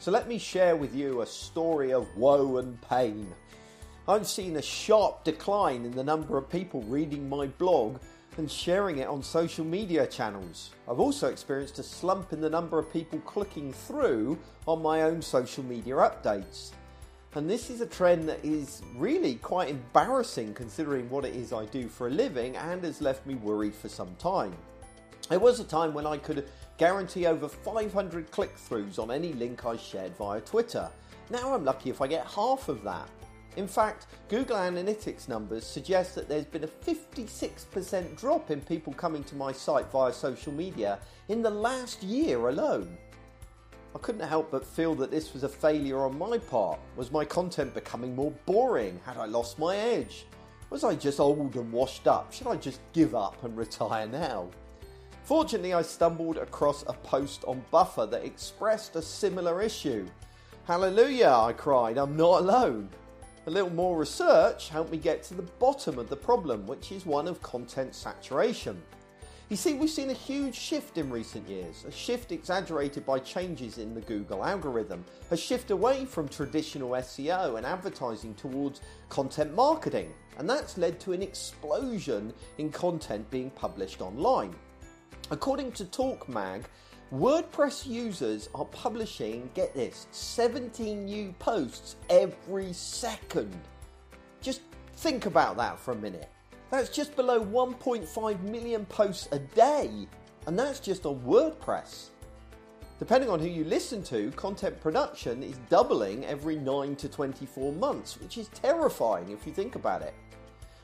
So let me share with you a story of woe and pain. I've seen a sharp decline in the number of people reading my blog and sharing it on social media channels. I've also experienced a slump in the number of people clicking through on my own social media updates. And this is a trend that is really quite embarrassing considering what it is I do for a living and has left me worried for some time. There was a time when I could guarantee over 500 click throughs on any link I shared via Twitter. Now I'm lucky if I get half of that. In fact, Google Analytics numbers suggest that there's been a 56% drop in people coming to my site via social media in the last year alone. I couldn't help but feel that this was a failure on my part. Was my content becoming more boring? Had I lost my edge? Was I just old and washed up? Should I just give up and retire now? Fortunately, I stumbled across a post on Buffer that expressed a similar issue. Hallelujah, I cried, I'm not alone. A little more research helped me get to the bottom of the problem, which is one of content saturation. You see, we've seen a huge shift in recent years, a shift exaggerated by changes in the Google algorithm, a shift away from traditional SEO and advertising towards content marketing, and that's led to an explosion in content being published online. According to TalkMag, WordPress users are publishing, get this, 17 new posts every second. Just think about that for a minute. That's just below 1.5 million posts a day, and that's just on WordPress. Depending on who you listen to, content production is doubling every 9 to 24 months, which is terrifying if you think about it.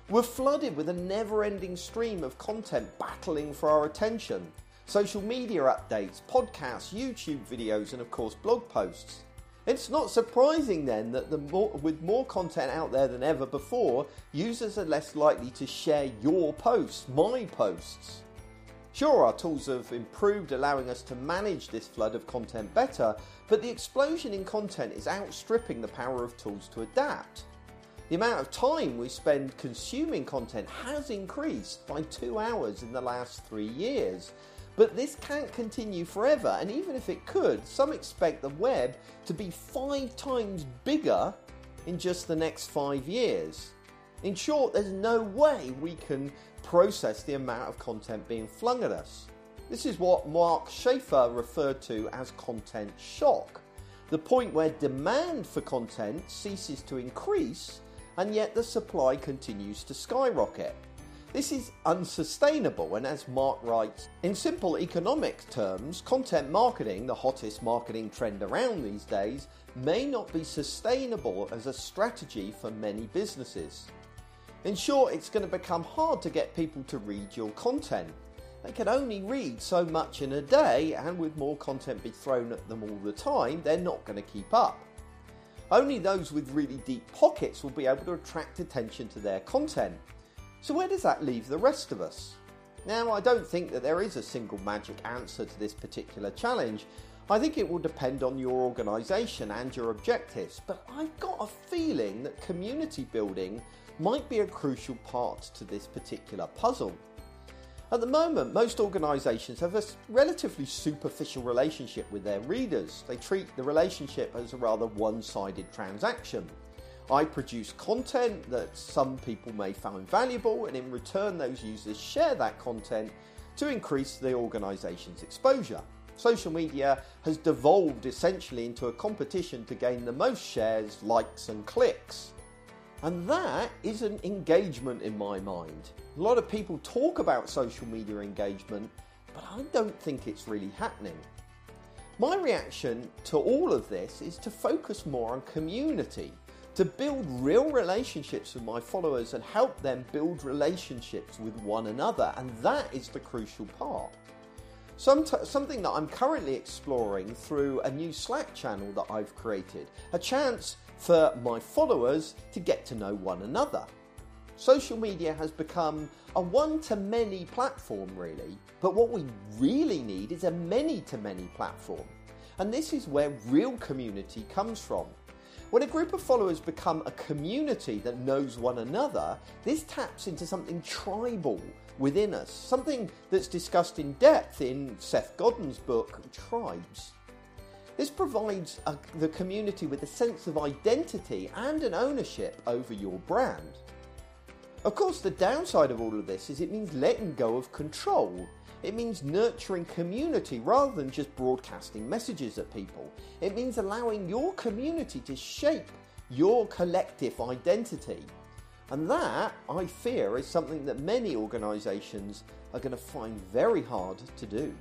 We're flooded with a never ending stream of content battling for our attention social media updates, podcasts, YouTube videos, and of course blog posts. It's not surprising then that the more, with more content out there than ever before, users are less likely to share your posts, my posts. Sure, our tools have improved, allowing us to manage this flood of content better, but the explosion in content is outstripping the power of tools to adapt. The amount of time we spend consuming content has increased by two hours in the last three years, but this can't continue forever, and even if it could, some expect the web to be five times bigger in just the next five years. In short, there's no way we can process the amount of content being flung at us. This is what Mark Schaefer referred to as content shock the point where demand for content ceases to increase and yet the supply continues to skyrocket. This is unsustainable, and as Mark writes, in simple economic terms, content marketing, the hottest marketing trend around these days, may not be sustainable as a strategy for many businesses. In short, it's going to become hard to get people to read your content. They can only read so much in a day, and with more content be thrown at them all the time, they're not going to keep up. Only those with really deep pockets will be able to attract attention to their content. So, where does that leave the rest of us? Now, I don't think that there is a single magic answer to this particular challenge. I think it will depend on your organisation and your objectives, but I've got a feeling that community building might be a crucial part to this particular puzzle. At the moment, most organisations have a relatively superficial relationship with their readers. They treat the relationship as a rather one sided transaction. I produce content that some people may find valuable, and in return, those users share that content to increase the organisation's exposure. Social media has devolved essentially into a competition to gain the most shares, likes, and clicks. And that is an engagement in my mind. A lot of people talk about social media engagement, but I don't think it's really happening. My reaction to all of this is to focus more on community to build real relationships with my followers and help them build relationships with one another. And that is the crucial part. something that I'm currently exploring through a new Slack channel that I've created, a chance for my followers to get to know one another. Social media has become a one to many platform, really, but what we really need is a many to many platform. And this is where real community comes from. When a group of followers become a community that knows one another, this taps into something tribal within us, something that's discussed in depth in Seth Godin's book, Tribes. This provides a, the community with a sense of identity and an ownership over your brand. Of course, the downside of all of this is it means letting go of control. It means nurturing community rather than just broadcasting messages at people. It means allowing your community to shape your collective identity. And that, I fear, is something that many organisations are going to find very hard to do.